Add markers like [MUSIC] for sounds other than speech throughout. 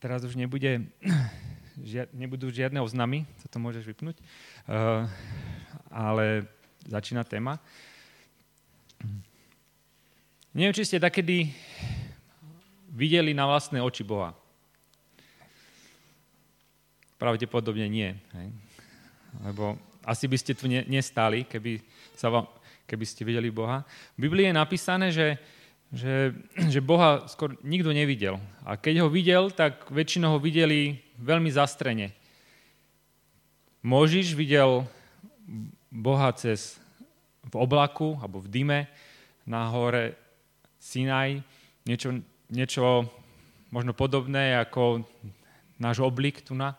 teraz už nebude, [CLEARS THROAT] žia, nebudú žiadne oznamy, to môžeš vypnúť, uh, ale začína téma. Neviem, či ste takedy videli na vlastné oči Boha. Pravdepodobne nie. Hej? Lebo asi by ste tu ne, nestali, keby, sa vám, keby ste videli Boha. V Biblii je napísané, že že, [CLEARS THROAT] že Boha skoro nikto nevidel. A keď ho videl, tak väčšinou ho videli veľmi zastrene. Možiš videl Boha cez v oblaku alebo v dime na hore Sinaj, niečo, niečo možno podobné ako náš oblik tu na.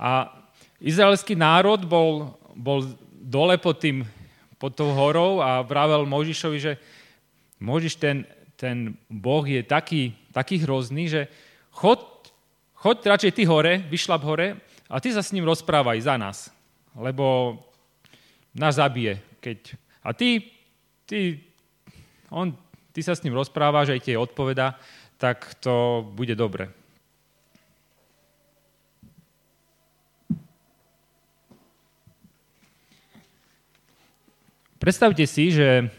A izraelský národ bol, bol dole pod, tým, pod tou horou a vravel Možišovi, že Možiš ten, ten Boh je taký, taký hrozný, že chod, chod radšej ty hore, vyšlap hore a ty sa s ním rozprávaj za nás, lebo nás zabije. Keď... A ty, ty, on, ty sa s ním rozprávaš, aj ti odpoveda, tak to bude dobre. Predstavte si, že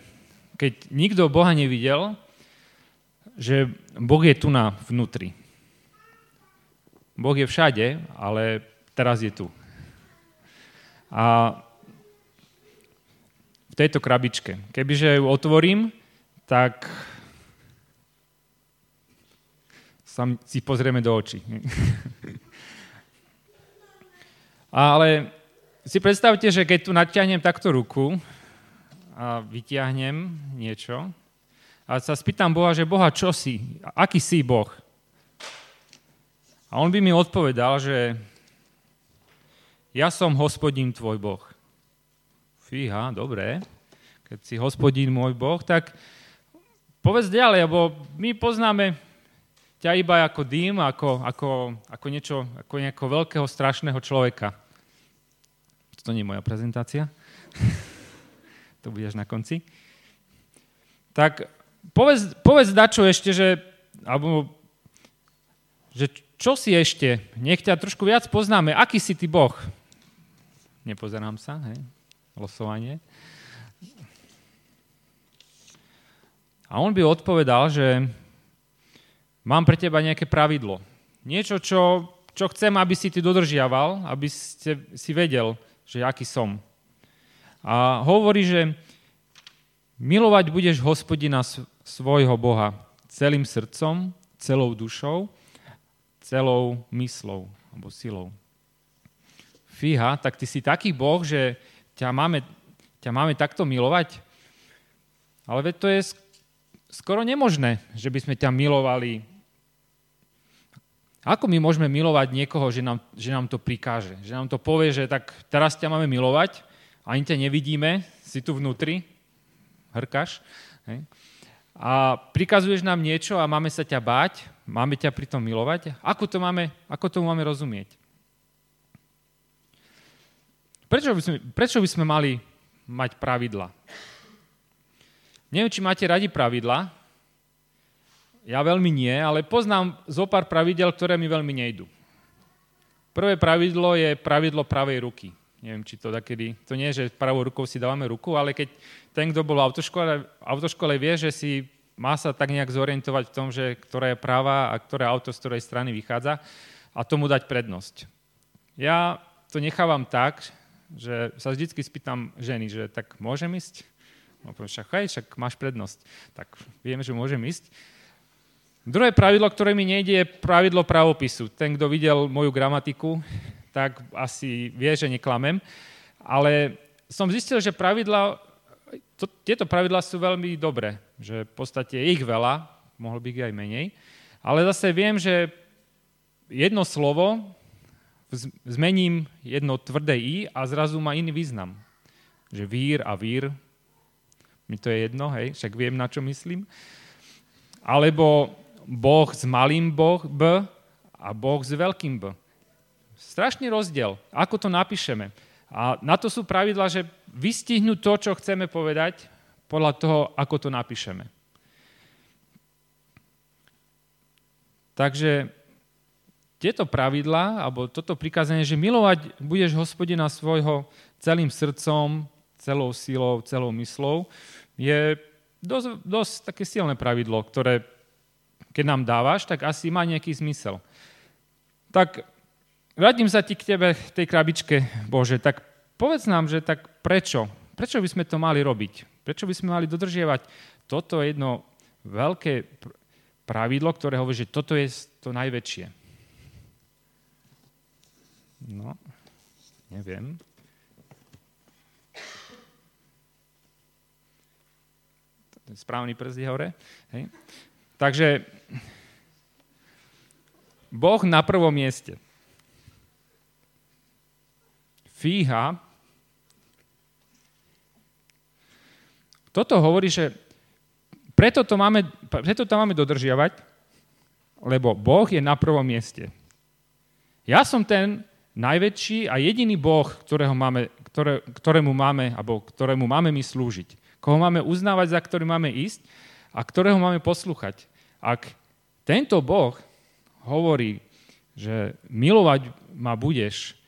keď nikto Boha nevidel, že Boh je tu na vnútri. Boh je všade, ale teraz je tu. A v tejto krabičke, kebyže ju otvorím, tak sa si pozrieme do očí. [LAUGHS] ale si predstavte, že keď tu natiahnem takto ruku a vytiahnem niečo, a sa spýtam Boha, že Boha, čo si? Aký si Boh? A on by mi odpovedal, že ja som hospodín tvoj Boh. Fíha, dobré. Keď si hospodín môj Boh, tak povedz ďalej, lebo my poznáme ťa iba ako dým, ako, ako, ako, niečo, ako nejakého veľkého, strašného človeka. To nie je moja prezentácia. [LAUGHS] to budeš na konci. Tak povedz, povedz dačo ešte, že, alebo, že čo si ešte? Nech ťa trošku viac poznáme. Aký si ty Boh? Nepozerám sa, hej? Losovanie. A on by odpovedal, že mám pre teba nejaké pravidlo. Niečo, čo, čo chcem, aby si ty dodržiaval, aby ste, si vedel, že aký som. A hovorí, že Milovať budeš hospodina svojho Boha celým srdcom, celou dušou, celou myslou alebo silou. Fíha, tak ty si taký Boh, že ťa máme, ťa máme takto milovať? Ale veď to je skoro nemožné, že by sme ťa milovali. Ako my môžeme milovať niekoho, že nám, že nám to prikáže? Že nám to povie, že tak teraz ťa máme milovať, ani ťa nevidíme, si tu vnútri, hrkaš. Hej. A prikazuješ nám niečo a máme sa ťa báť, máme ťa pritom milovať. Ako, to máme, ako tomu máme rozumieť? Prečo by, sme, prečo by sme mali mať pravidla? Neviem, či máte radi pravidla. Ja veľmi nie, ale poznám zo pár pravidel, ktoré mi veľmi nejdu. Prvé pravidlo je pravidlo pravej ruky. Neviem, či to takedy, to nie je, že pravou rukou si dávame ruku, ale keď ten, kto bol v autoškole, autoškole vie, že si má sa tak nejak zorientovať v tom, že ktorá je práva a ktoré auto z ktorej strany vychádza a tomu dať prednosť. Ja to nechávam tak, že sa vždy spýtam ženy, že tak môžem ísť? No, však, hej, však máš prednosť. Tak vieme, že môžem ísť. Druhé pravidlo, ktoré mi nejde, je pravidlo pravopisu. Ten, kto videl moju gramatiku, tak asi vie, že neklamem. Ale som zistil, že pravidla, to, tieto pravidla sú veľmi dobré, že v podstate je ich veľa, mohlo by ich aj menej, ale zase viem, že jedno slovo zmením jedno tvrdé i a zrazu má iný význam. Že vír a vír, mi to je jedno, hej, však viem, na čo myslím. Alebo Boh s malým boh, B a Boh s veľkým B. Strašný rozdiel. Ako to napíšeme? A na to sú pravidla, že vystihnúť to, čo chceme povedať, podľa toho, ako to napíšeme. Takže tieto pravidlá, alebo toto prikázanie, že milovať budeš hospodina svojho celým srdcom, celou silou, celou myslou, je dosť, dosť také silné pravidlo, ktoré keď nám dávaš, tak asi má nejaký zmysel. Tak vrátim sa ti k tebe, tej krabičke, Bože, tak povedz nám, že tak prečo? Prečo by sme to mali robiť? Prečo by sme mali dodržiavať toto jedno veľké pravidlo, ktoré hovorí, že toto je to najväčšie? No, neviem. Správny prst je hore. Hej. Takže Boh na prvom mieste. Fíha. Toto hovorí, že preto to máme, preto to máme dodržiavať, lebo Boh je na prvom mieste. Ja som ten, najväčší a jediný Boh, ktorého máme, ktoré, ktorému máme, alebo ktorému máme my slúžiť. Koho máme uznávať, za ktorým máme ísť a ktorého máme poslúchať. Ak tento Boh hovorí, že milovať ma budeš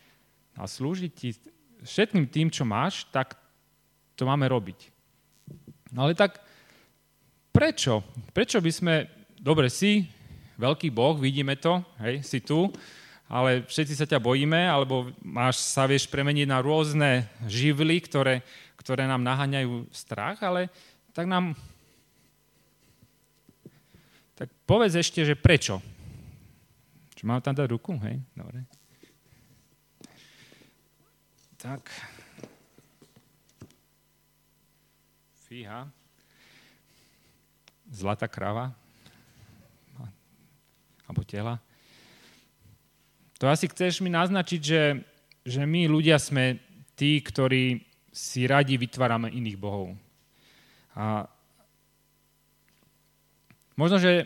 a slúžiť ti všetkým tým, čo máš, tak to máme robiť. No ale tak prečo? Prečo by sme, dobre si, veľký Boh, vidíme to, hej, si tu, ale všetci sa ťa bojíme, alebo máš, sa vieš premeniť na rôzne živly, ktoré, ktoré nám naháňajú strach, ale tak nám... Tak povedz ešte, že prečo? Či mám tam dať ruku? Hej, dobre. Tak. Fíha. Zlatá krava. Alebo tela. To asi chceš mi naznačiť, že, že my ľudia sme tí, ktorí si radi vytvárame iných bohov. A možno, že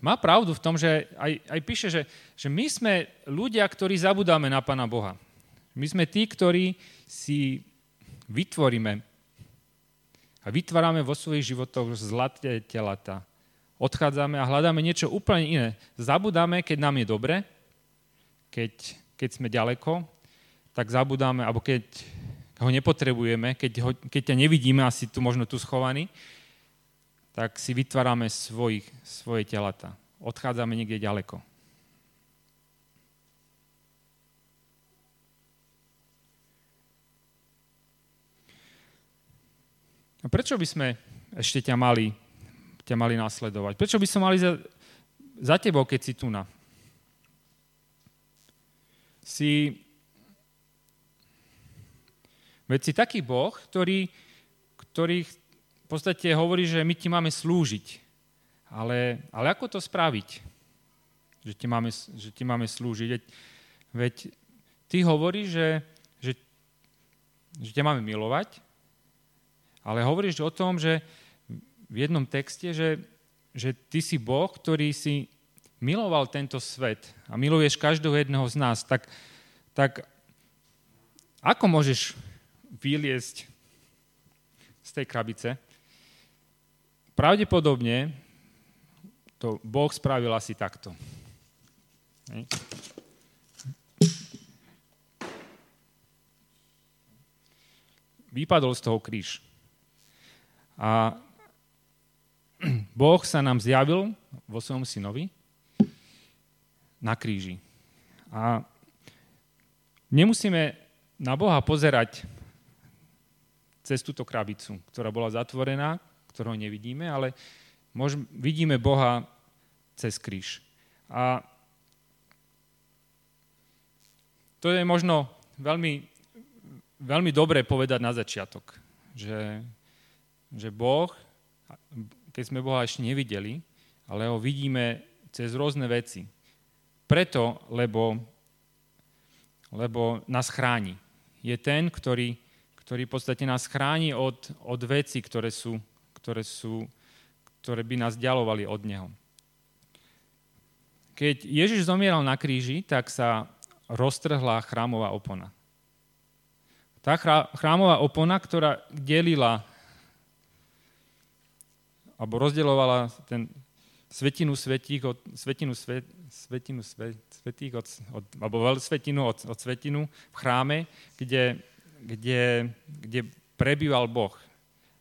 má pravdu v tom, že aj, aj píše, že, že my sme ľudia, ktorí zabudáme na Pána Boha. My sme tí, ktorí si vytvoríme a vytvárame vo svojich životoch zlaté telata. Odchádzame a hľadáme niečo úplne iné. Zabudáme, keď nám je dobre, keď, keď sme ďaleko, tak zabudáme, alebo keď ho nepotrebujeme, keď, ho, keď ťa nevidíme, asi tu možno tu schovaný, tak si vytvárame svojich, svoje telata. Odchádzame niekde ďaleko. A prečo by sme ešte ťa mali, ťa mali nasledovať? Prečo by sme mali za, za tebou, keď si tu na? si... Veď si taký Boh, ktorý, ktorý v podstate hovorí, že my ti máme slúžiť. Ale, ale ako to spraviť? Že ti máme, že ti máme slúžiť. Veď, veď ty hovoríš, že, že, že ťa máme milovať, ale hovoríš o tom, že v jednom texte, že, že ty si Boh, ktorý si miloval tento svet a miluješ každého jedného z nás, tak, tak ako môžeš vyliesť z tej krabice? Pravdepodobne to Boh spravil asi takto. Vypadol z toho kríž. A [CLEARS THROAT] Boh sa nám zjavil vo svojom synovi na kríži. A nemusíme na Boha pozerať cez túto krabicu, ktorá bola zatvorená, ktorú nevidíme, ale môž, vidíme Boha cez kríž. A to je možno veľmi, veľmi dobré povedať na začiatok, že, že Boh, keď sme Boha ešte nevideli, ale ho vidíme cez rôzne veci, preto, lebo, lebo nás chráni. Je ten, ktorý, ktorý v podstate nás chráni od, od veci, ktoré, sú, ktoré, sú, ktoré by nás ďalovali od Neho. Keď Ježiš zomieral na kríži, tak sa roztrhla chrámová opona. Tá chrámová opona, ktorá delila alebo rozdeľovala ten svetinu svetích od, svetinu, svet, svetinu svet, svetých od, od, alebo svetinu od, od svetinu v chráme, kde, kde, kde prebýval Boh.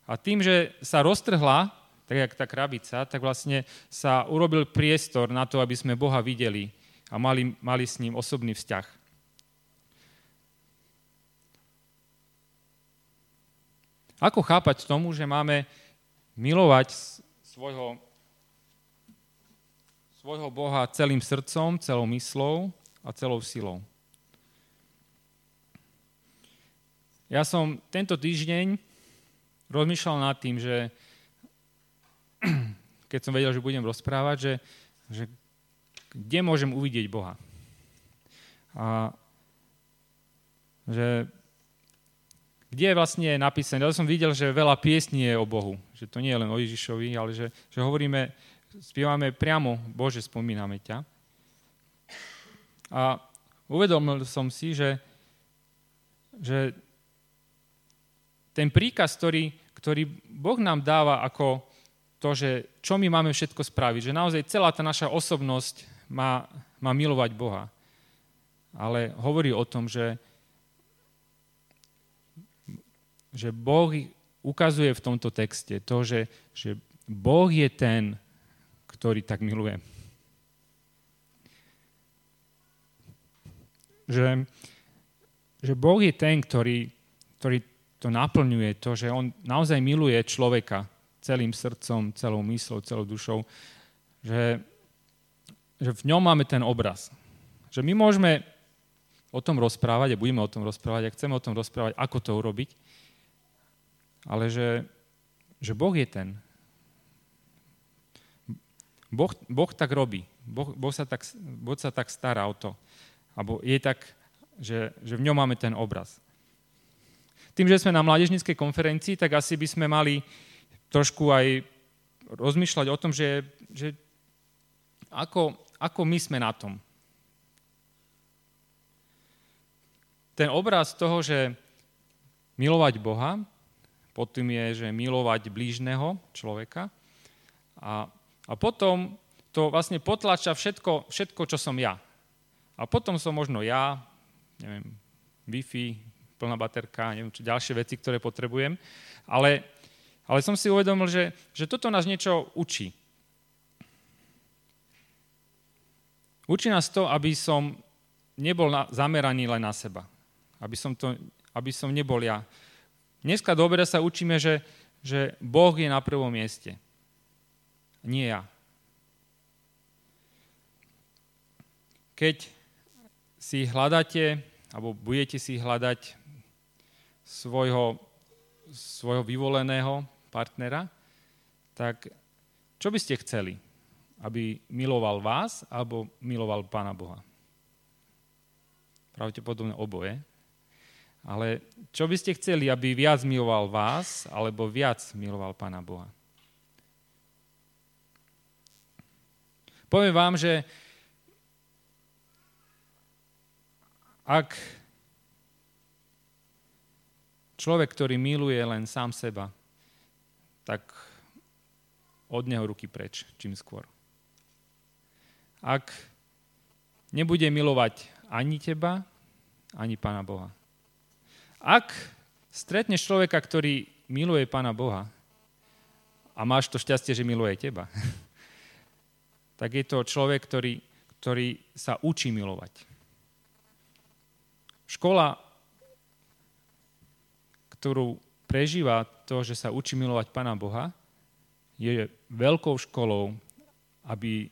A tým, že sa roztrhla, tak jak tá krabica, tak vlastne sa urobil priestor na to, aby sme Boha videli a mali, mali s ním osobný vzťah. Ako chápať tomu, že máme milovať svojho, svojho Boha celým srdcom, celou myslou a celou silou? Ja som tento týždeň rozmýšľal nad tým, že [CLEARS THROAT] keď som vedel, že budem rozprávať, že, že kde môžem uvidieť Boha. A že kde je vlastne napísané. Ja som videl, že veľa piesní je o Bohu. Že to nie je len o Ježišovi, ale že, že hovoríme, spievame priamo, Bože, spomíname ťa. A uvedomil som si, že, že ten príkaz, ktorý, ktorý Boh nám dáva ako to, že čo my máme všetko spraviť, že naozaj celá tá naša osobnosť má, má milovať Boha. Ale hovorí o tom, že, že Boh ukazuje v tomto texte to, že, že Boh je ten, ktorý tak miluje. Že, že Boh je ten, ktorý, ktorý to naplňuje, to, že On naozaj miluje človeka celým srdcom, celou myslou, celou dušou, že, že v ňom máme ten obraz. Že my môžeme o tom rozprávať a budeme o tom rozprávať a chceme o tom rozprávať, ako to urobiť, ale že, že Boh je ten. Boh, boh tak robí. Boh, boh, sa tak, boh sa tak stará o to. Abo je tak, že, že v ňom máme ten obraz. Tým, že sme na mládežníckej konferencii, tak asi by sme mali trošku aj rozmýšľať o tom, že, že ako, ako my sme na tom. Ten obraz toho, že milovať Boha potom je, že milovať blížneho človeka a, a potom to vlastne potlača všetko, všetko, čo som ja. A potom som možno ja, neviem, Wi-Fi, plná baterka, neviem, čo ďalšie veci, ktoré potrebujem, ale, ale som si uvedomil, že, že toto nás niečo učí. Učí nás to, aby som nebol na, zameraný len na seba. Aby som, to, aby som nebol ja. Dneska dobre sa učíme, že, že Boh je na prvom mieste. Nie ja. Keď si hľadáte, alebo budete si hľadať svojho, svojho vyvoleného partnera, tak čo by ste chceli? Aby miloval vás, alebo miloval Pána Boha? Pravdepodobne oboje. Ale čo by ste chceli, aby viac miloval vás, alebo viac miloval Pána Boha? Poviem vám, že ak človek, ktorý miluje len sám seba, tak od neho ruky preč, čím skôr. Ak nebude milovať ani teba, ani Pána Boha. Ak stretneš človeka, ktorý miluje Pána Boha a máš to šťastie, že miluje teba, [LAUGHS] tak je to človek, ktorý, ktorý sa učí milovať. Škola, ktorú prežíva to, že sa učí milovať Pána Boha, je veľkou školou, aby,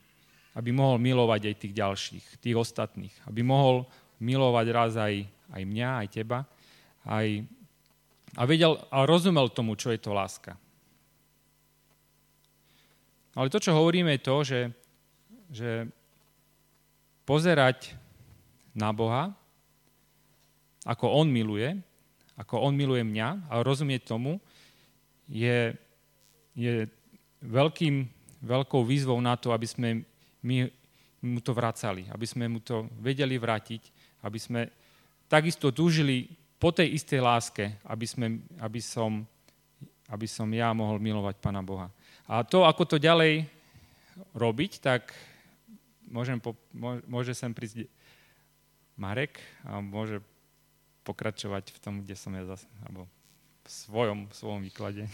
aby mohol milovať aj tých ďalších, tých ostatných. Aby mohol milovať raz aj, aj mňa, aj teba aj, a vedel a rozumel tomu, čo je to láska. Ale to, čo hovoríme, je to, že, že pozerať na Boha, ako On miluje, ako On miluje mňa a rozumieť tomu, je, je veľkým, veľkou výzvou na to, aby sme my mu to vracali, aby sme mu to vedeli vrátiť, aby sme takisto túžili po tej istej láske, aby, sme, aby, som, aby som ja mohol milovať Pana Boha. A to, ako to ďalej robiť, tak môžem po, môže sem prísť Marek a môže pokračovať v tom, kde som ja zase, alebo v svojom, v svojom výklade.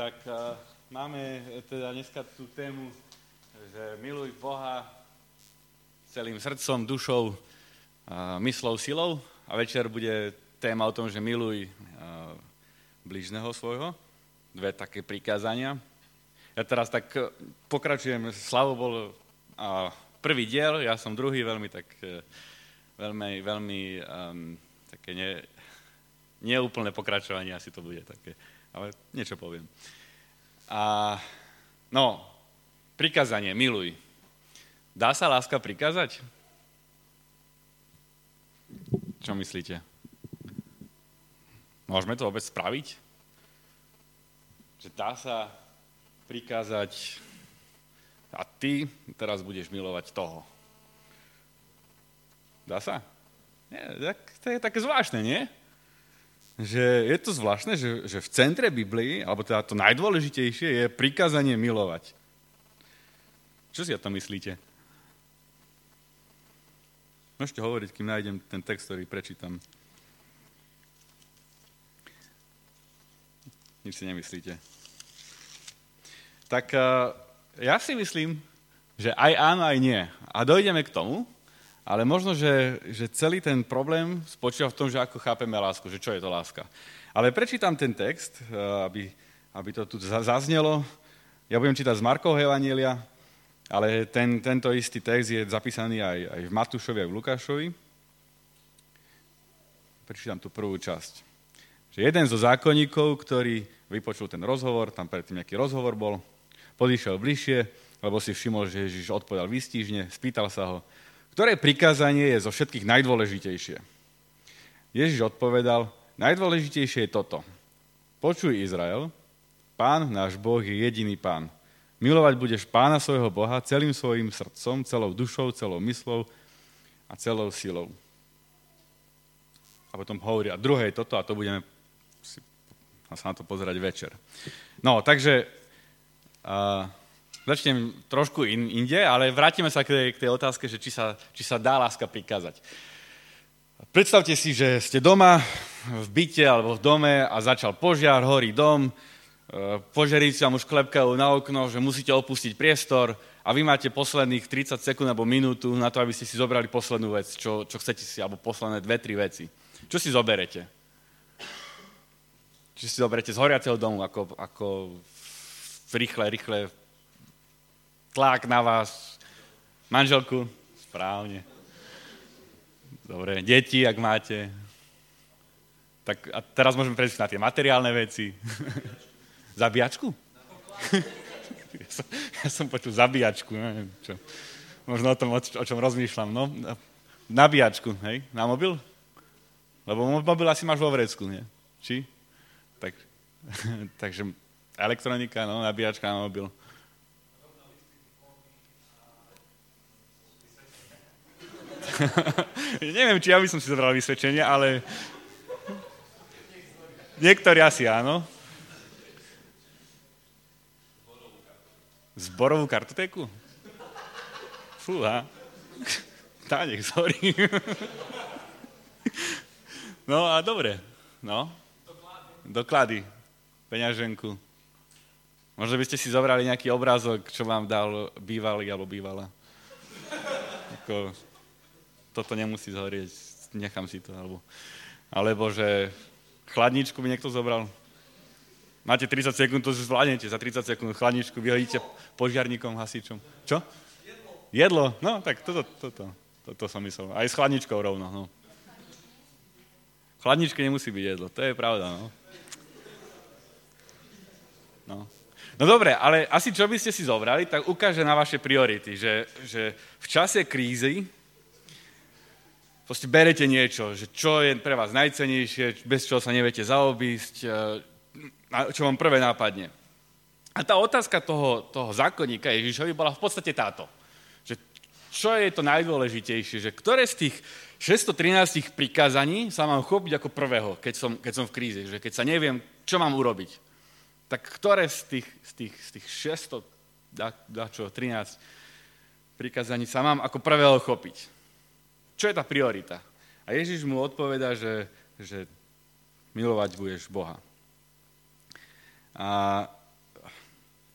Tak uh, máme teda dneska tú tému, že miluj Boha celým srdcom, dušou, uh, myslou, silou a večer bude téma o tom, že miluj uh, blížneho svojho. Dve také prikázania. Ja teraz tak pokračujem, Slavo bol prvý diel, ja som druhý, veľmi tak, veľmi, veľmi um, také ne, neúplné pokračovanie asi to bude také ale niečo poviem. A, no, prikázanie, miluj. Dá sa láska prikázať? Čo myslíte? Môžeme to vôbec spraviť? Že dá sa prikázať a ty teraz budeš milovať toho. Dá sa? Nie, tak, to je také zvláštne, nie? Že je to zvláštne, že, že v centre Biblii, alebo teda to najdôležitejšie je prikázanie milovať. Čo si o tom myslíte? Môžete hovoriť, kým nájdem ten text, ktorý prečítam. Nič si nemyslíte. Tak uh, ja si myslím, že aj áno, aj nie. A dojdeme k tomu, ale možno, že, že celý ten problém spočíva v tom, že ako chápeme lásku, že čo je to láska. Ale prečítam ten text, eh, aby, aby to tu zaznelo. Ja budem čítať z Markovho Evanielia, ale ten, tento istý text je zapísaný aj, aj v Matúšovi, aj v Lukášovi. Prečítam tú prvú časť. Že jeden zo zákonníkov, ktorý vypočul ten rozhovor, tam predtým nejaký rozhovor bol, podišiel bližšie, lebo si všimol, že Ježiš odpovedal výstižne, spýtal sa ho, ktoré prikázanie je zo všetkých najdôležitejšie? Ježiš odpovedal, najdôležitejšie je toto. Počuj Izrael, pán náš Boh je jediný pán. Milovať budeš pána svojho Boha celým svojim srdcom, celou dušou, celou myslou a celou silou. A potom hovorí, a druhé je toto, a to budeme si, sa na to pozerať večer. No, takže uh, začnem trošku in, inde, ale vrátime sa k tej, k tej otázke, že či sa, či sa dá láska prikázať. Predstavte si, že ste doma v byte alebo v dome a začal požiar, horí dom, e, požeríci vám už klepkajú na okno, že musíte opustiť priestor a vy máte posledných 30 sekúnd alebo minútu na to, aby ste si zobrali poslednú vec, čo, čo chcete si, alebo posledné dve, tri veci. Čo si zoberete? Či si zoberete z horiaceho domu, ako, ako rýchle, rýchle tlak na vás. Manželku? Správne. Dobre, deti, ak máte. Tak a teraz môžeme prejsť na tie materiálne veci. [LAUGHS] Zabíjačku? ja, som, [LAUGHS] ja som počul zabíjačku, neviem čo. Možno o tom, o, o čom rozmýšľam. No, nabíjačku, hej? Na mobil? Lebo mobil asi máš vo vrecku, nie? Či? Tak, [LAUGHS] takže elektronika, no, nabíjačka na mobil. [LAUGHS] Neviem, či ja by som si zobral vysvedčenie, ale niektorí asi áno. Zborovú kartotéku? Fúha. Tá nech zhorí. No a dobre. No. Doklady. Peňaženku. Možno by ste si zobrali nejaký obrázok, čo vám dal bývalý alebo bývala. Ako toto nemusí zhorieť, nechám si to. Alebo, alebo že chladničku by niekto zobral. Máte 30 sekúnd, to zvládnete. Za 30 sekúnd chladničku vyhodíte požiarníkom, hasičom. Čo? Jedlo. Jedlo? No, tak toto, toto, toto som myslel. Aj s chladničkou rovno, no. Chladničke nemusí byť jedlo, to je pravda, no. No. No dobre, ale asi čo by ste si zobrali, tak ukáže na vaše priority, že, že v čase krízy proste berete niečo, že čo je pre vás najcenejšie, bez čoho sa neviete zaobísť, e, čo vám prvé nápadne. A tá otázka toho, toho zákonníka Ježišovi bola v podstate táto. Že čo je to najdôležitejšie, že ktoré z tých 613 prikázaní sa mám chopiť ako prvého, keď som, keď som v kríze, že keď sa neviem, čo mám urobiť. Tak ktoré z tých, z tých, z tých 600, da, da čo, 13 prikázaní sa mám ako prvého chopiť? Čo je tá priorita? A Ježiš mu odpoveda, že, že milovať budeš Boha. A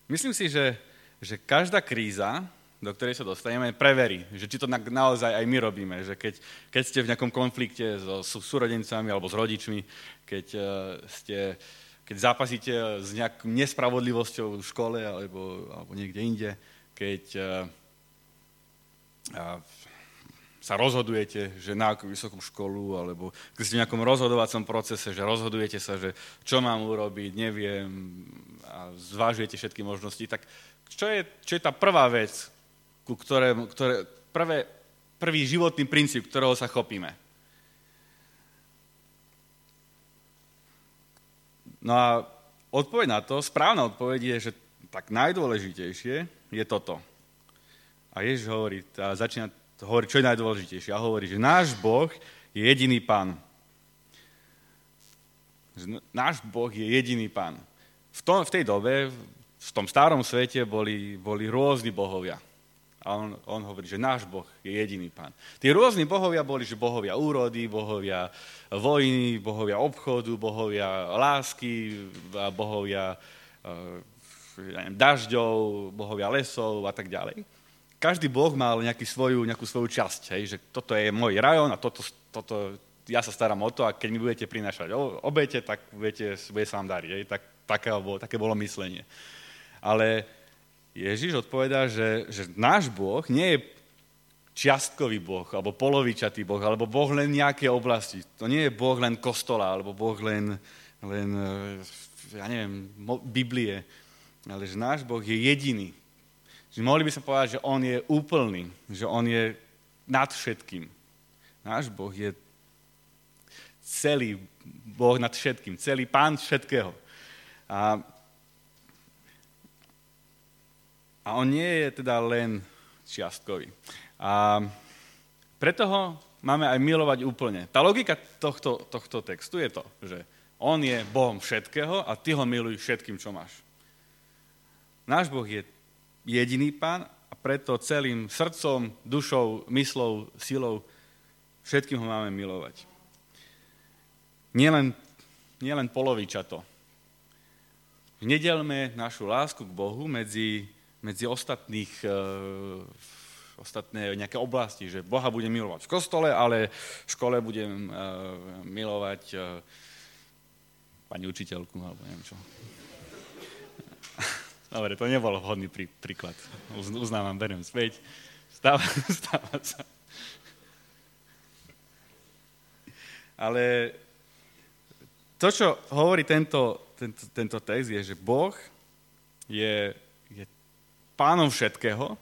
myslím si, že, že každá kríza, do ktorej sa dostaneme, preverí, že či to naozaj aj my robíme, že keď, keď ste v nejakom konflikte so, so súrodencami alebo s rodičmi, keď, uh, ste, keď zápasíte s nejakou nespravodlivosťou v škole alebo, alebo niekde inde, keď uh, sa rozhodujete, že na akú vysokú školu, alebo keď ste v nejakom rozhodovacom procese, že rozhodujete sa, že čo mám urobiť, neviem, a zvážujete všetky možnosti, tak čo je, čo je tá prvá vec, ku ktorému, ktoré, prvé, prvý životný princíp, ktorého sa chopíme. No a odpoveď na to, správna odpoveď je, že tak najdôležitejšie je toto. A Ježiš hovorí, a začína hovoriť, čo je najdôležitejšie. A hovorí, že náš Boh je jediný pán. Že náš Boh je jediný pán. V, tom, v tej dobe, v tom starom svete boli, boli rôzni bohovia. A on, on hovorí, že náš Boh je jediný pán. Tí rôzni bohovia boli, že bohovia úrody, bohovia vojny, bohovia obchodu, bohovia lásky, bohovia ja neviem, dažďov, bohovia lesov a tak ďalej. Každý boh mal nejaký svoju, nejakú svoju časť, hej, že toto je môj rajón a toto, toto, ja sa starám o to a keď mi budete prinášať obete, tak budete, bude sa vám dariť. Hej, tak, také, bolo, také bolo myslenie. Ale Ježiš odpovedá, že, že náš Boh nie je čiastkový Boh, alebo polovičatý Boh, alebo Boh len nejaké oblasti. To nie je Boh len kostola, alebo Boh len, len ja neviem, Biblie. Ale že náš Boh je jediný. Že mohli by sa povedať, že On je úplný, že On je nad všetkým. Náš Boh je celý Boh nad všetkým, celý pán všetkého. A A on nie je teda len čiastkový. A preto ho máme aj milovať úplne. Tá logika tohto, tohto textu je to, že on je Bohom všetkého a ty ho miluj všetkým, čo máš. Náš Boh je jediný pán a preto celým srdcom, dušou, myslou, silou všetkým ho máme milovať. Nielen, nielen polovičato. Nedelme našu lásku k Bohu medzi medzi ostatných, uh, ostatné nejaké oblasti, že Boha budem milovať v kostole, ale v škole budem uh, milovať uh, pani učiteľku, alebo neviem čo. Dobre, to nebol vhodný prí, príklad. Uznávam, beriem späť. Stáva, [LAUGHS] stáva sa. Ale to, čo hovorí tento, tento, tento text, je, že Boh je pánom všetkého,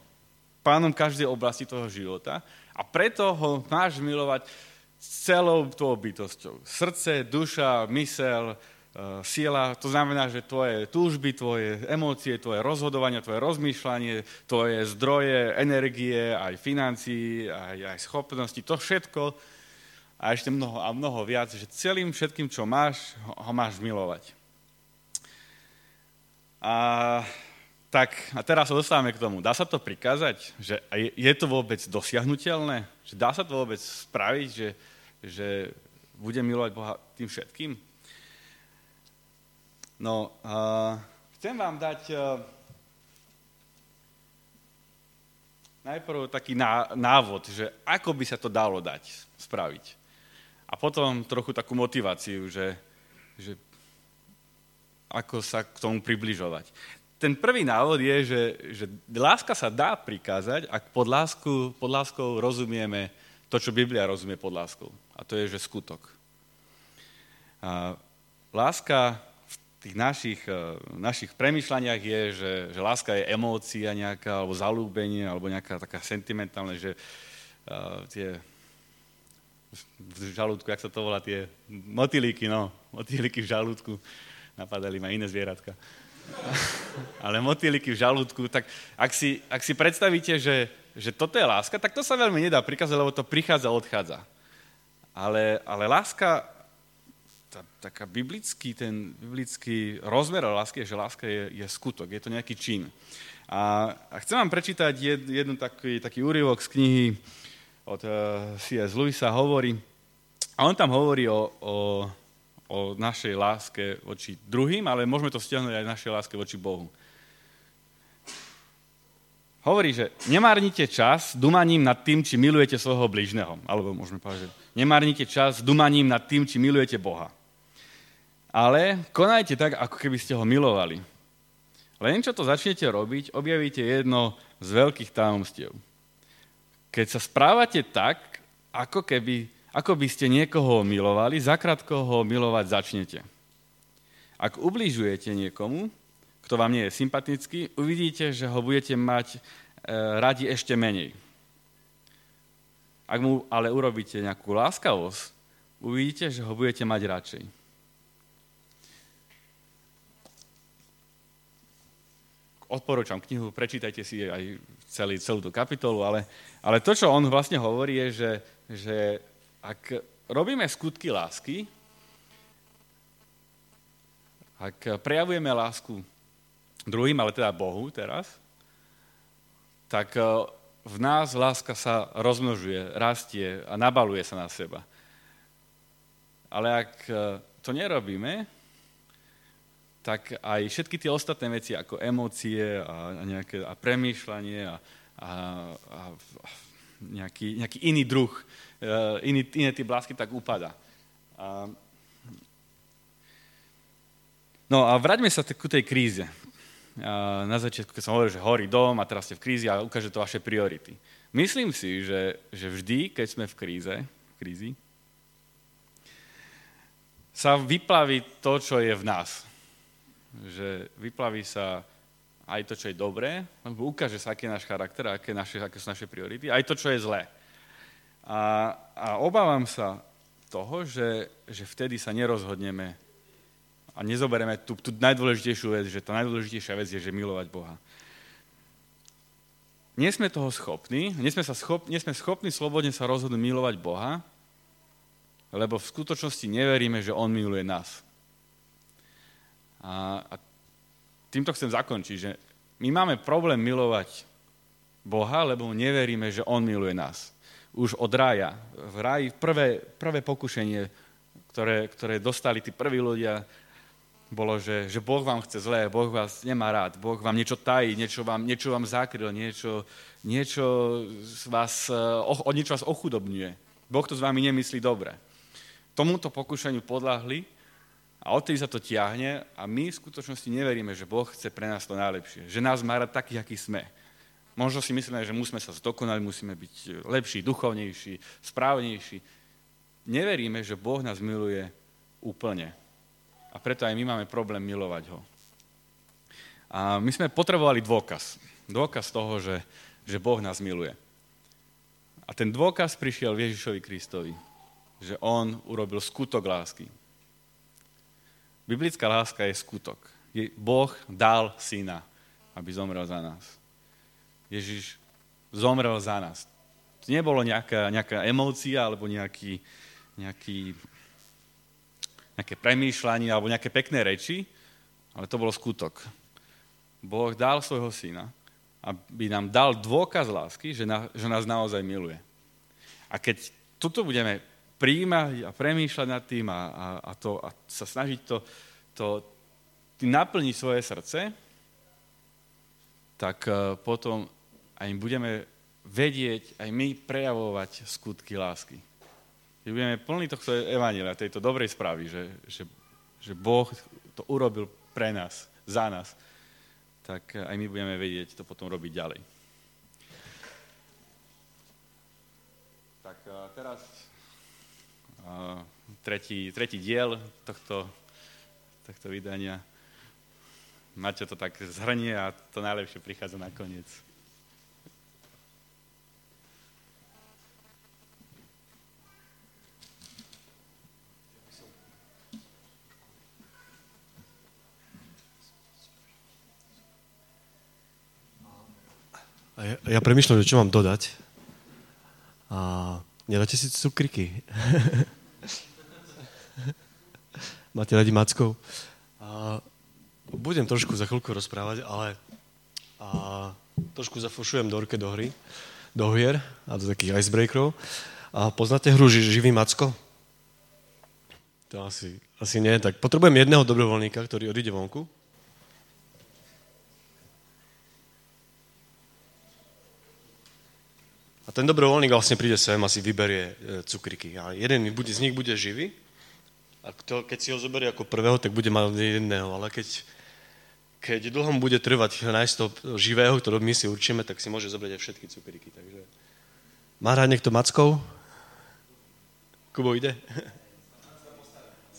pánom každej oblasti toho života a preto ho máš milovať celou tvojou bytosťou. Srdce, duša, mysel, sila, to znamená, že tvoje túžby, tvoje emócie, tvoje rozhodovanie, tvoje rozmýšľanie, tvoje zdroje, energie, aj financií, aj, aj schopnosti, to všetko a ešte mnoho a mnoho viac, že celým všetkým, čo máš, ho, máš milovať. A tak a teraz sa dostávame k tomu. Dá sa to prikázať? Že je to vôbec dosiahnutelné? Že dá sa to vôbec spraviť, že, že budem milovať Boha tým všetkým? No, uh, chcem vám dať uh, najprv taký návod, že ako by sa to dalo dať, spraviť. A potom trochu takú motiváciu, že, že ako sa k tomu približovať ten prvý návod je, že, že láska sa dá prikázať, ak pod, lásku, pod láskou rozumieme to, čo Biblia rozumie pod láskou. A to je, že skutok. A láska tých našich, e, našich premyšľaniach je, že, že láska je emócia nejaká, alebo zalúbenie, alebo nejaká taká sentimentálna, že uh, tie v žalúdku, jak sa to volá, tie motýliky, no, motýliky v žalúdku, napadali ma iné zvieratka. [LAUGHS] ale motýliky v žalúdku, tak ak si, ak si predstavíte, že, že toto je láska, tak to sa veľmi nedá prikázať, lebo to prichádza, odchádza. Ale, ale láska, tá, taká biblický, ten biblický rozmer lásky je, že láska je, je skutok, je to nejaký čin. A, a chcem vám prečítať jed, jednu taký, taký úryvok z knihy od uh, eh, C.S. Lewisa, hovorí, a on tam hovorí o, o, o našej láske voči druhým, ale môžeme to stiahnuť aj našej láske voči Bohu. Hovorí, že nemárnite čas dumaním nad tým, či milujete svojho bližného. Alebo môžeme povedať, že nemárnite čas dumaním nad tým, či milujete Boha. Ale konajte tak, ako keby ste ho milovali. Len čo to začnete robiť, objavíte jedno z veľkých tajomstiev. Keď sa správate tak, ako, keby, ako by ste niekoho milovali, zakrátko ho milovať začnete. Ak ubližujete niekomu, kto vám nie je sympatický, uvidíte, že ho budete mať e, radi ešte menej. Ak mu ale urobíte nejakú láskavosť, uvidíte, že ho budete mať radšej. Odporúčam knihu, prečítajte si aj celý, celú tú kapitolu, ale, ale to, čo on vlastne hovorí, je, že, že ak robíme skutky lásky, ak prejavujeme lásku druhým, ale teda Bohu teraz, tak e, v nás láska sa rozmnožuje, rastie a nabaluje sa na seba. Ale ak e, to nerobíme, tak aj všetky tie ostatné veci, ako emócie a, nejaké, a premýšľanie a, a, a, a nejaký, nejaký iný druh, e, iný, iné tie blásky, tak upada. A, no a vráťme sa ku tej kríze na začiatku, keď som hovoril, že horí dom a teraz ste v krízi a ukáže to vaše priority. Myslím si, že, že vždy, keď sme v kríze, v krízi, sa vyplaví to, čo je v nás. Že vyplaví sa aj to, čo je dobré, lebo ukáže sa, aký je náš charakter, aké, naše, aké sú naše priority, aj to, čo je zlé. A, a obávam sa toho, že, že vtedy sa nerozhodneme a nezoberieme tú, tú najdôležitejšiu vec, že tá najdôležitejšia vec je, že milovať Boha. Nie sme toho schopní, nie sme, sa schop, nie sme schopní slobodne sa rozhodnúť milovať Boha, lebo v skutočnosti neveríme, že On miluje nás. A, a týmto chcem zakončiť, že my máme problém milovať Boha, lebo neveríme, že On miluje nás. Už od rája. V ráji prvé, prvé pokušenie, ktoré, ktoré dostali tí prví ľudia, bolo, že, že Boh vám chce zlé, Boh vás nemá rád, Boh vám niečo tají, niečo vám, niečo vám zakryl, niečo, niečo vás, eh, o, niečo vás ochudobňuje. Boh to s vami nemyslí dobre. Tomuto pokušeniu podľahli a odtedy sa to tiahne a my v skutočnosti neveríme, že Boh chce pre nás to najlepšie. Že nás má rád takých, akí sme. Možno si myslíme, že musíme sa zdokonali, musíme byť lepší, duchovnejší, správnejší. Neveríme, že Boh nás miluje úplne a preto aj my máme problém milovať ho. A my sme potrebovali dôkaz. Dôkaz toho, že, že Boh nás miluje. A ten dôkaz prišiel Ježišovi Kristovi, že on urobil skutok lásky. Biblická láska je skutok. Boh dal syna, aby zomrel za nás. Ježiš zomrel za nás. To nebolo nejaká, nejaká emócia alebo nejaký, nejaký nejaké premýšľanie alebo nejaké pekné reči, ale to bol skutok. Boh dal svojho syna, aby nám dal dôkaz lásky, že, na, že nás naozaj miluje. A keď tuto budeme príjmať a premýšľať nad tým a, a, a, to, a sa snažiť to, to naplniť svoje srdce, tak uh, potom aj budeme vedieť aj my prejavovať skutky lásky že budeme plní tohto evanília, tejto dobrej správy, že, že, že Boh to urobil pre nás, za nás, tak aj my budeme vedieť to potom robiť ďalej. Tak teraz tretí, tretí diel tohto, tohto vydania. Máte to tak zhrnie a to najlepšie prichádza na koniec. ja, ja premyšľam, že čo mám dodať. A nedáte si cukriky. [LAUGHS] Máte radi mackov? Budem trošku za chvíľku rozprávať, ale a, trošku zafušujem Dorke do hry, do hier a do takých icebreakerov. A poznáte hru Živý Macko? To asi, asi nie. Tak potrebujem jedného dobrovoľníka, ktorý odíde vonku. Ten dobrovoľník vlastne príde sem a si vyberie e, cukriky. A jeden z nich bude živý a kto, keď si ho zoberie ako prvého, tak bude mať jedného, ale keď, keď dlho bude trvať nájsť to živého, ktorého my si určíme, tak si môže zobrať aj všetky cukriky. Takže... Má rád niekto mackov? Kubo ide? [LAUGHS]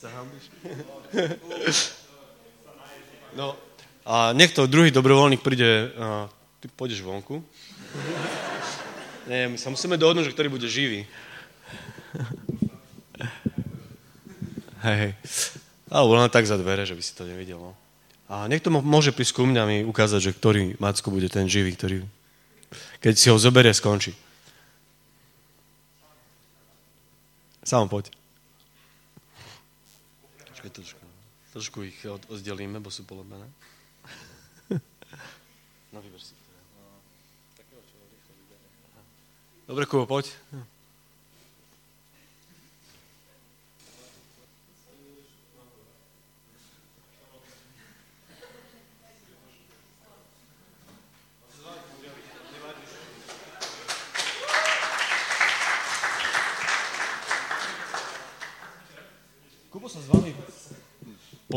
[LAUGHS] No, a niekto druhý dobrovoľník príde, a ty pôjdeš vonku. Nie, my sa musíme dohodnúť, že ktorý bude živý. Hej, hej. Alebo len tak za dvere, že by si to nevidel. No. A niekto môže prísť ku mňa mi ukázať, že ktorý Macko bude ten živý, ktorý, keď si ho zoberie, skončí. Sám poď. Počkaj, trošku, trošku ich oddelíme, bo sú polobené. [LAUGHS] No, vyber si. Dobre, Kubo, poď.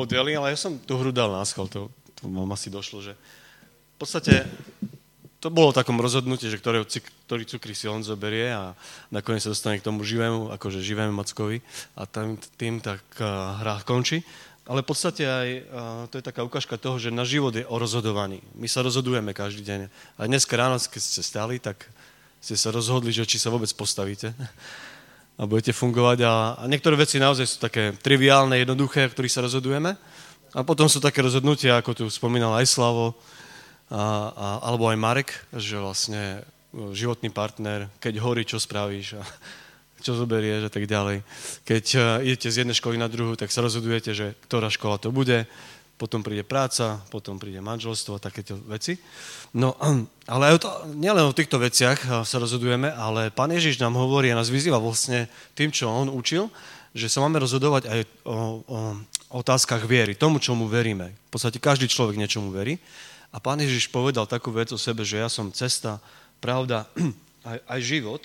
podeli, ale ja som tú hru dal na schol, to, to mám asi došlo, že v podstate to bolo v takom rozhodnutí, že ktorý, ktorý cukry si on zoberie a nakoniec sa dostane k tomu živému, akože živému Mackovi a tam, tým tak uh, hra končí. Ale v podstate aj uh, to je taká ukážka toho, že na život je o rozhodovaní. My sa rozhodujeme každý deň. A dnes ráno, keď ste stali, tak ste sa rozhodli, že či sa vôbec postavíte a budete fungovať. A, a niektoré veci naozaj sú také triviálne, jednoduché, v ktorých sa rozhodujeme. A potom sú také rozhodnutia, ako tu spomínal aj Slavo, a, a, alebo aj Marek, že vlastne e, životný partner, keď horí, čo spravíš a [LAUGHS] čo zoberieš a tak ďalej. Keď uh, idete z jednej školy na druhú, tak sa rozhodujete, že ktorá škola to bude, potom príde práca, potom príde manželstvo a takéto veci. No, [CLEARS THROAT] ale aj to, nielen o týchto veciach eh, sa rozhodujeme, ale Pán Ježiš nám hovorí a nás vyzýva vlastne tým, čo On učil, že sa máme rozhodovať aj o, o otázkach viery, tomu, čomu veríme. V podstate každý človek niečomu verí. A Pán Ježiš povedal takú vec o sebe, že ja som cesta, pravda, [CLEARS THROAT] aj, aj život.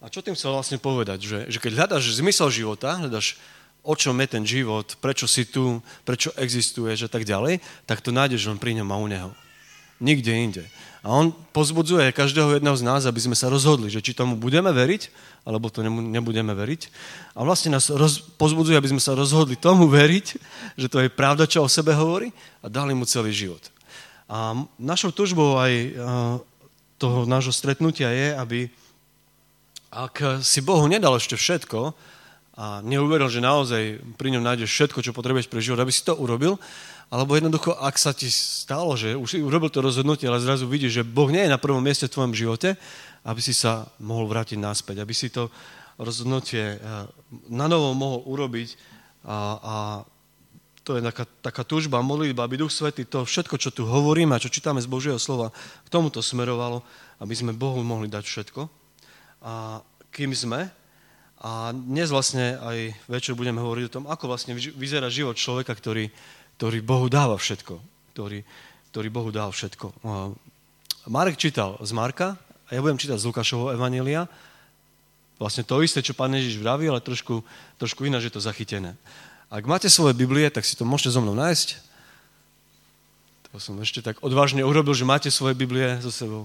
A čo tým chcel vlastne povedať? Že, že keď hľadaš zmysel života, hľadaš o čom je ten život, prečo si tu, prečo existuješ a tak ďalej, tak to nájdeš len pri ňom a u neho. Nikde inde. A on pozbudzuje každého jedného z nás, aby sme sa rozhodli, že či tomu budeme veriť, alebo to nebudeme veriť. A vlastne nás roz, pozbudzuje, aby sme sa rozhodli tomu veriť, že to je pravda, čo o sebe hovorí a dali mu celý život. A našou tužbou aj toho nášho stretnutia je, aby ak si Bohu nedal ešte všetko, a neuveril, že naozaj pri ňom nájdeš všetko, čo potrebuješ pre život, aby si to urobil, alebo jednoducho, ak sa ti stalo, že už si urobil to rozhodnutie, ale zrazu vidíš, že Boh nie je na prvom mieste v tvojom živote, aby si sa mohol vrátiť naspäť, aby si to rozhodnutie eh, na novo mohol urobiť a, a to je taká, taká túžba, modlitba, aby Duch Svety to všetko, čo tu hovoríme a čo čítame z Božieho slova, k tomuto smerovalo, aby sme Bohu mohli dať všetko. A kým sme, a dnes vlastne aj večer budeme hovoriť o tom, ako vlastne vyzerá život človeka, ktorý, ktorý Bohu dáva všetko. Ktorý, ktorý Bohu dáva všetko. Marek čítal z Marka a ja budem čítať z Lukášovho Evanília. Vlastne to isté, čo pán Ježiš vraví, ale trošku, trošku ináč je to zachytené. Ak máte svoje Biblie, tak si to môžete so mnou nájsť. To som ešte tak odvážne urobil, že máte svoje Biblie so sebou.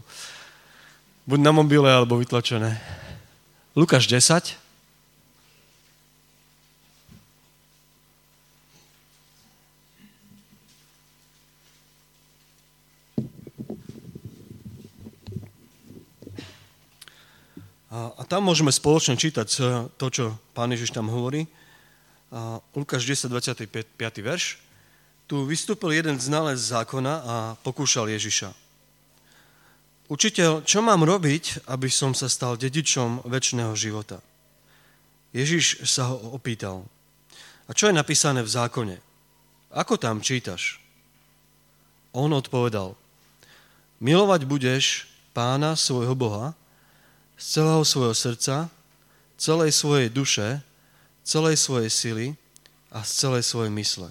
Buď na mobile, alebo vytlačené. Lukáš 10, A, tam môžeme spoločne čítať eh, to, čo pán Ježiš tam hovorí. A Lukáš 10, 25. verš. Tu vystúpil jeden znalec zákona a pokúšal Ježiša. učiteľ, čo mám robiť, aby som sa stal dedičom väčšného života? Ježiš sa ho opýtal. A čo je napísané v zákone? Ako tam čítaš? On odpovedal. Milovať budeš pána svojho Boha z celého svojho srdca, celej svojej duše, celej svojej sily a z celej svojej mysle.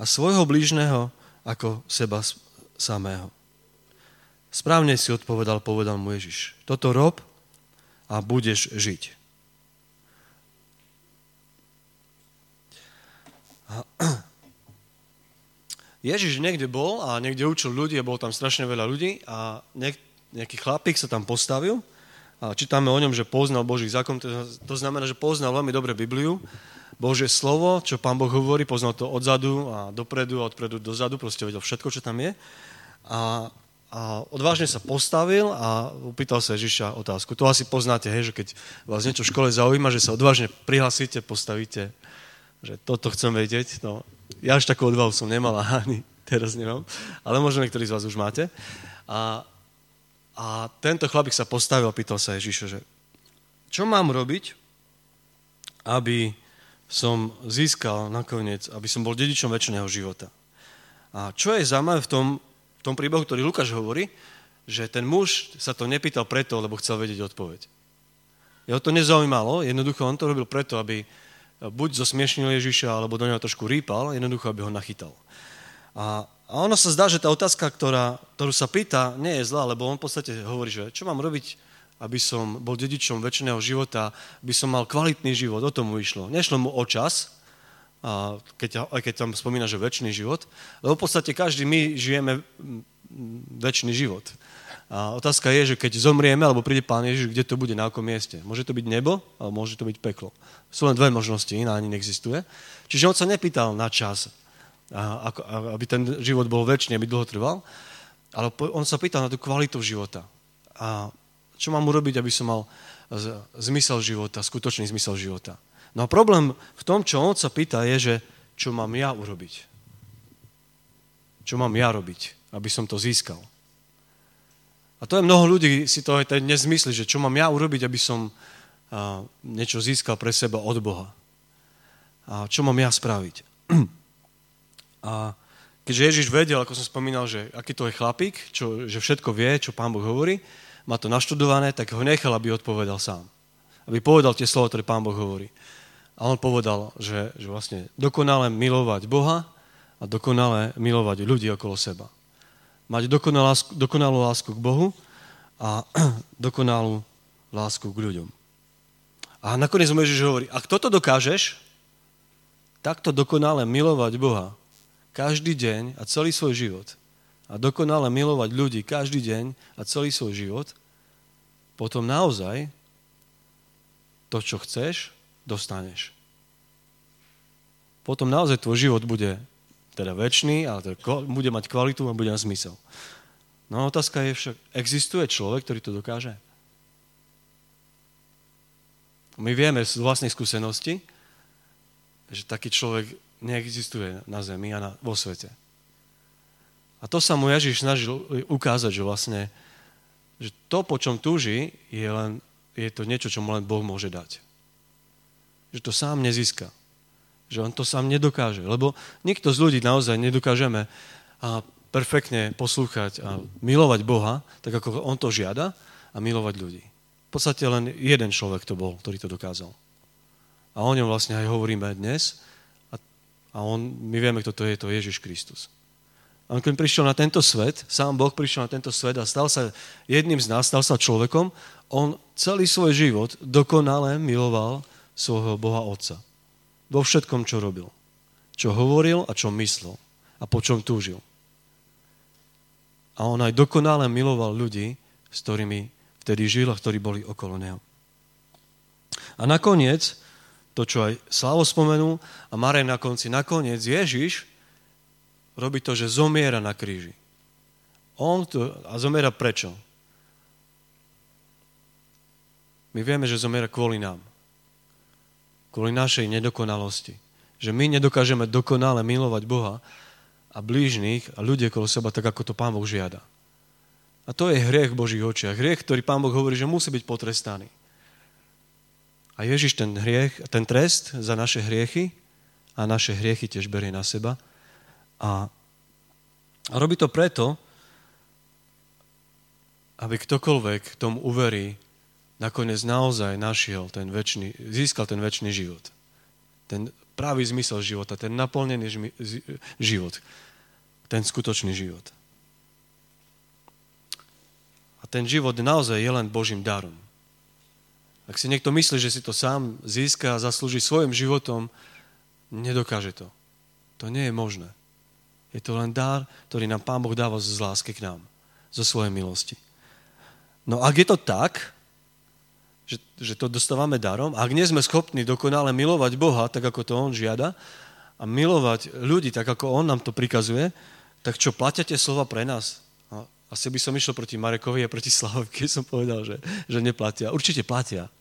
A svojho blížneho ako seba samého. Správne si odpovedal, povedal mu Ježiš. Toto rob a budeš žiť. [CLEARS THROAT] Ježiš niekde bol a niekde učil ľudí a bolo tam strašne veľa ľudí a nejaký chlapík sa tam postavil a čítame o ňom, že poznal Boží zákon, to znamená, že poznal veľmi dobre Bibliu, Božie slovo, čo pán Boh hovorí, poznal to odzadu a dopredu a odpredu dozadu, proste vedel všetko, čo tam je. A, a odvážne sa postavil a upýtal sa Ježiša otázku. To asi poznáte, hej, že keď vás niečo v škole zaujíma, že sa odvážne prihlasíte, postavíte, že toto chcem vedieť. No, ja až takú odvahu som nemal ani teraz nemám, ale možno niektorí z vás už máte. A a tento chlapík sa postavil a pýtal sa Ježiša, že čo mám robiť, aby som získal nakoniec, aby som bol dedičom väčšného života. A čo je zaujímavé v tom, v tom príbehu, ktorý Lukáš hovorí, že ten muž sa to nepýtal preto, lebo chcel vedieť odpoveď. Jeho to nezaujímalo, jednoducho on to robil preto, aby buď zosmiešnil Ježiša, alebo do neho trošku rýpal, jednoducho, aby ho nachytal. A a ono sa zdá, že tá otázka, ktorá, ktorú sa pýta, nie je zlá, lebo on v podstate hovorí, že čo mám robiť, aby som bol dedičom väčšného života, aby som mal kvalitný život, o tomu išlo. Nešlo mu o čas, a keď, aj keď tam spomína, že väčší život, lebo v podstate každý my žijeme väčší život. A otázka je, že keď zomrieme, alebo príde Pán Ježiš, kde to bude, na akom mieste. Môže to byť nebo, alebo môže to byť peklo. Sú len dve možnosti, iná ani neexistuje. Čiže on sa nepýtal na čas, aby ten život bol väčší, aby dlho trval. Ale on sa pýtal na tú kvalitu života. A čo mám urobiť, aby som mal zmysel života, skutočný zmysel života. No a problém v tom, čo on sa pýta, je, že čo mám ja urobiť. Čo mám ja robiť, aby som to získal. A to je mnoho ľudí, si to aj dnes myslí, že čo mám ja urobiť, aby som niečo získal pre seba od Boha. A čo mám ja spraviť. [CLEARS THROAT] A keďže Ježiš vedel, ako som spomínal, že aký to je chlapík, čo, že všetko vie, čo pán Boh hovorí, má to naštudované, tak ho nechal, aby odpovedal sám. Aby povedal tie slova, ktoré pán Boh hovorí. A on povedal, že, že vlastne dokonale milovať Boha a dokonale milovať ľudí okolo seba. Mať dokonalú lásku, dokonalú lásku k Bohu a [CLEARS THROAT] dokonalú lásku k ľuďom. A nakoniec mu Ježiš hovorí, ak toto dokážeš, takto dokonale milovať Boha každý deň a celý svoj život a dokonale milovať ľudí každý deň a celý svoj život, potom naozaj to, čo chceš, dostaneš. Potom naozaj tvoj život bude teda väčší, ale teda bude mať kvalitu a bude mať zmysel. No a otázka je však, existuje človek, ktorý to dokáže? My vieme z vlastnej skúsenosti, že taký človek neexistuje na zemi a na, vo svete. A to sa mu Ježiš snažil ukázať, že vlastne že to, po čom túži, je, len, je to niečo, čo mu len Boh môže dať. Že to sám nezíska. Že on to sám nedokáže. Lebo nikto z ľudí naozaj nedokážeme a perfektne poslúchať a milovať Boha, tak ako on to žiada, a milovať ľudí. V podstate len jeden človek to bol, ktorý to dokázal. A o ňom vlastne aj hovoríme dnes. A on, my vieme, kto to je, to je Ježiš Kristus. A on, keď prišiel na tento svet, sám Boh prišiel na tento svet a stal sa jedným z nás, stal sa človekom, on celý svoj život dokonale miloval svojho Boha Otca. Vo všetkom, čo robil. Čo hovoril a čo myslel. A po čom túžil. A on aj dokonale miloval ľudí, s ktorými vtedy žil a ktorí boli okolo neho. A nakoniec, to, čo aj Slavo spomenul a Marek na konci. Nakoniec Ježiš robí to, že zomiera na kríži. On to, a zomiera prečo? My vieme, že zomiera kvôli nám. Kvôli našej nedokonalosti. Že my nedokážeme dokonale milovať Boha a blížnych a ľudí okolo seba tak, ako to Pán Boh žiada. A to je hriech v Božích očiach. Hriech, ktorý Pán Boh hovorí, že musí byť potrestaný. A Ježiš ten hriech, ten trest za naše hriechy a naše hriechy tiež berie na seba. A, a robí to preto, aby ktokoľvek tomu uverí, nakoniec naozaj našiel ten väčší, získal ten väčší život. Ten pravý zmysel života, ten naplnený život. Ten skutočný život. A ten život naozaj je len Božím darom. Ak si niekto myslí, že si to sám získa a zaslúži svojim životom, nedokáže to. To nie je možné. Je to len dar, ktorý nám Pán Boh dáva z lásky k nám, zo svojej milosti. No ak je to tak, že, že to dostávame darom, ak nie sme schopní dokonale milovať Boha, tak ako to On žiada, a milovať ľudí, tak ako On nám to prikazuje, tak čo, platia tie slova pre nás? A asi by som išiel proti Marekovi a proti Slavovi, keď [LAUGHS] som povedal, že, že neplatia. Určite platia.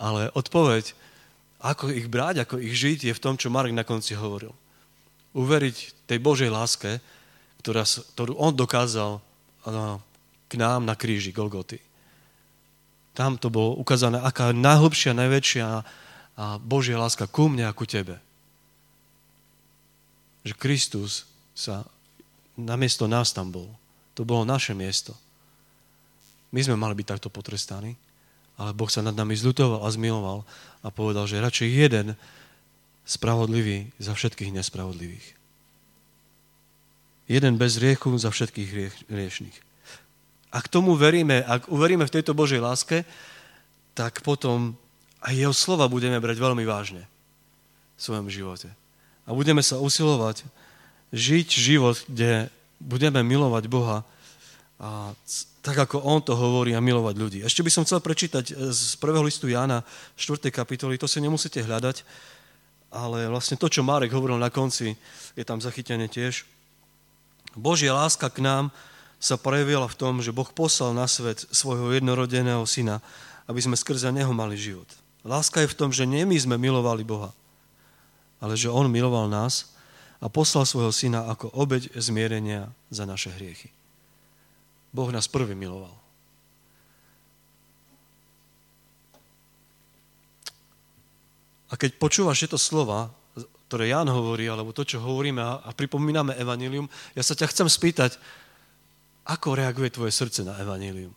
Ale odpoveď, ako ich brať, ako ich žiť, je v tom, čo Marek na konci hovoril. Uveriť tej Božej láske, ktorá, ktorú on dokázal k nám na kríži Golgoty. Tam to bolo ukázané, aká najhlbšia, najväčšia a Božia láska ku mne a ku tebe. Že Kristus sa namiesto nás tam bol. To bolo naše miesto. My sme mali byť takto potrestaní, ale Boh sa nad nami zľutoval a zmiloval a povedal, že radšej jeden spravodlivý za všetkých nespravodlivých. Jeden bez riechu za všetkých riešných. Ak tomu veríme, ak uveríme v tejto Božej láske, tak potom aj jeho slova budeme brať veľmi vážne v svojom živote. A budeme sa usilovať žiť život, kde budeme milovať Boha a tak, ako On to hovorí a milovať ľudí. Ešte by som chcel prečítať e, z prvého listu Jána, 4. kapitoly, to si nemusíte hľadať, ale vlastne to, čo Marek hovoril na konci, je tam zachytené tiež. Božia láska k nám sa prejavila v tom, že Boh poslal na svet svojho jednorodeného syna, aby sme skrze neho mali život. Láska je v tom, že nie my sme milovali Boha, ale že On miloval nás a poslal svojho syna ako obeď zmierenia za naše hriechy. Boh nás prvý miloval. A keď počúvaš tieto slova, ktoré Ján hovorí, alebo to, čo hovoríme a pripomíname Evangelium, ja sa ťa chcem spýtať, ako reaguje tvoje srdce na evanílium?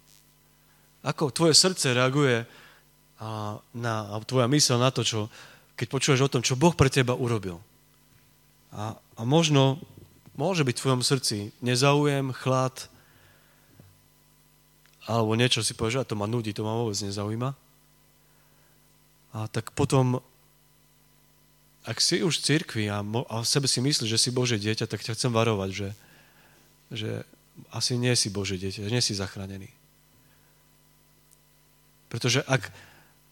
Ako tvoje srdce reaguje a, na, a tvoja mysl na to, čo, keď počúvaš o tom, čo Boh pre teba urobil. A, a možno môže byť v tvojom srdci nezaujem, chlad, alebo niečo si povieš, a to ma nudí, to ma vôbec nezaujíma. A tak potom, ak si už v cirkvi a, a v sebe si myslíš, že si Bože dieťa, tak ťa chcem varovať, že, že asi nie si Bože dieťa, nie si zachránený. Pretože ak,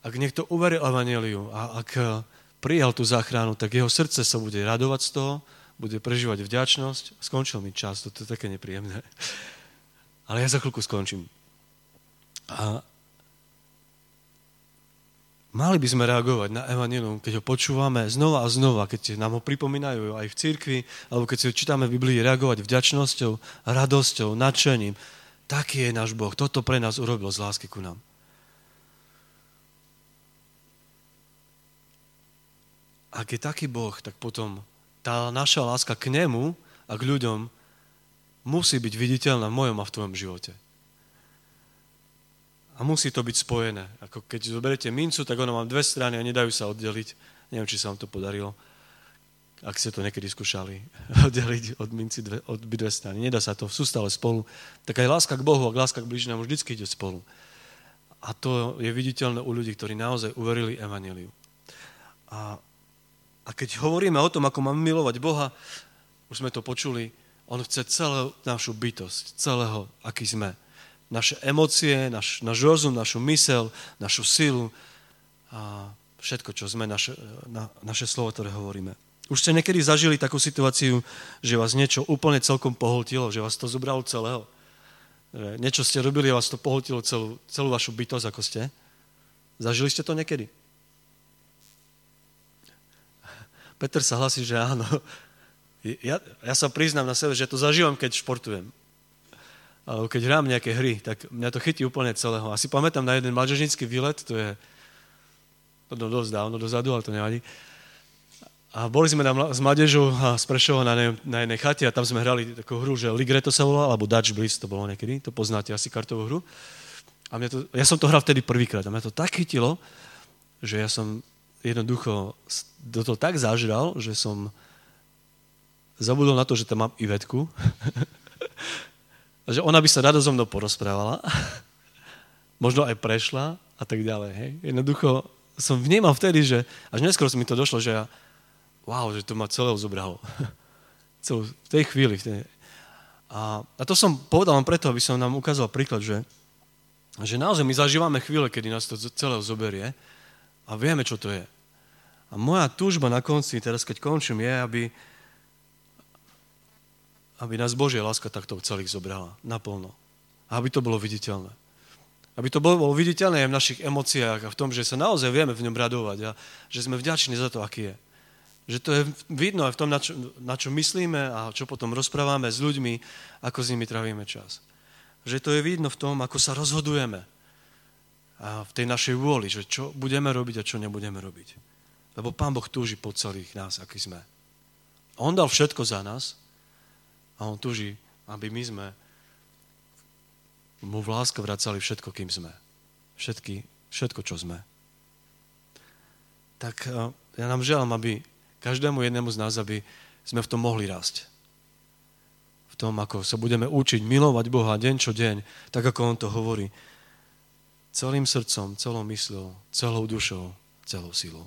ak niekto uveril Evangeliu a ak eh, prijal tú záchranu, tak jeho srdce sa bude radovať z toho, bude prežívať vďačnosť. Skončil mi čas, to je také nepríjemné. [LAUGHS] Ale ja za chvíľku skončím. A Mali by sme reagovať na Evangelium, keď ho počúvame znova a znova, keď nám ho pripomínajú aj v cirkvi, alebo keď si ho čítame v Biblii, reagovať vďačnosťou, radosťou, nadšením. Taký je náš Boh. Toto pre nás urobil z lásky ku nám. Ak je taký Boh, tak potom tá naša láska k nemu a k ľuďom musí byť viditeľná v mojom a v tvojom živote. A musí to byť spojené. Ako keď zoberete mincu, tak ono má dve strany a nedajú sa oddeliť. Neviem, či sa vám to podarilo. Ak ste to niekedy skúšali, [LAUGHS] oddeliť od minci dve, od dve strany. Nedá sa to, sú stále spolu. Tak aj láska k Bohu a láska k blížnemu vždycky ide spolu. A to je viditeľné u ľudí, ktorí naozaj uverili Evangeliu. A, a keď hovoríme o tom, ako máme milovať Boha, už sme to počuli, on chce celú našu bytosť, celého, aký sme naše emócie, naš, náš rozum, našu mysel, našu silu a všetko, čo sme, naše, na, naše slovo, ktoré hovoríme. Už ste niekedy zažili takú situáciu, že vás niečo úplne celkom pohltilo, že vás to zobralo celého. Že niečo ste robili a vás to pohltilo celú, celú vašu bytosť, ako ste. Zažili ste to niekedy? Peter sa hlasí, že áno. Ja, ja sa priznám na sebe, že to zažívam, keď športujem. Alebo keď hrám nejaké hry, tak mňa to chytí úplne celého. Asi pamätám na jeden mladžežnický výlet, to je to dosť dávno dozadu, ale to nevadí. A boli sme tam s mladežou a z Prešova na, ne, na jednej chate a tam sme hrali takú hru, že Ligreto sa volá, alebo Dutch Blitz to bolo niekedy, to poznáte asi kartovú hru. A mňa to, ja som to hral vtedy prvýkrát a mňa to tak chytilo, že ja som jednoducho do toho tak zažral, že som zabudol na to, že tam mám Ivetku. [LAUGHS] že ona by sa rado so mnou porozprávala. [LAUGHS] Možno aj prešla a tak ďalej. Hej. Jednoducho som vnímal vtedy, že až neskôr mi to došlo, že ja wow, že to ma celého zobralo. [LAUGHS] Celú, v tej chvíli. V tej... A, a to som povedal len preto, aby som nám ukázal príklad, že, že naozaj my zažívame chvíle, kedy nás to celého zoberie a vieme, čo to je. A moja túžba na konci, teraz keď končím, je, aby, aby nás Božia láska takto celých zobrala naplno. A aby to bolo viditeľné. Aby to bolo viditeľné aj v našich emóciách a v tom, že sa naozaj vieme v ňom radovať a že sme vďační za to, aký je. Že to je vidno aj v tom, na čo, na čo myslíme a čo potom rozprávame s ľuďmi, ako s nimi trávime čas. Že to je vidno v tom, ako sa rozhodujeme a v tej našej vôli, že čo budeme robiť a čo nebudeme robiť. Lebo Pán Boh túži po celých nás, aký sme. On dal všetko za nás a On túži, aby my sme mu v láske vracali všetko, kým sme. Všetky, všetko, čo sme. Tak eh, ja nám želám, aby každému jednému z nás, aby sme v tom mohli rásť. V tom, ako sa budeme učiť milovať Boha deň čo deň, tak ako On to hovorí. Celým srdcom, celou mysľou, celou dušou, celou silou.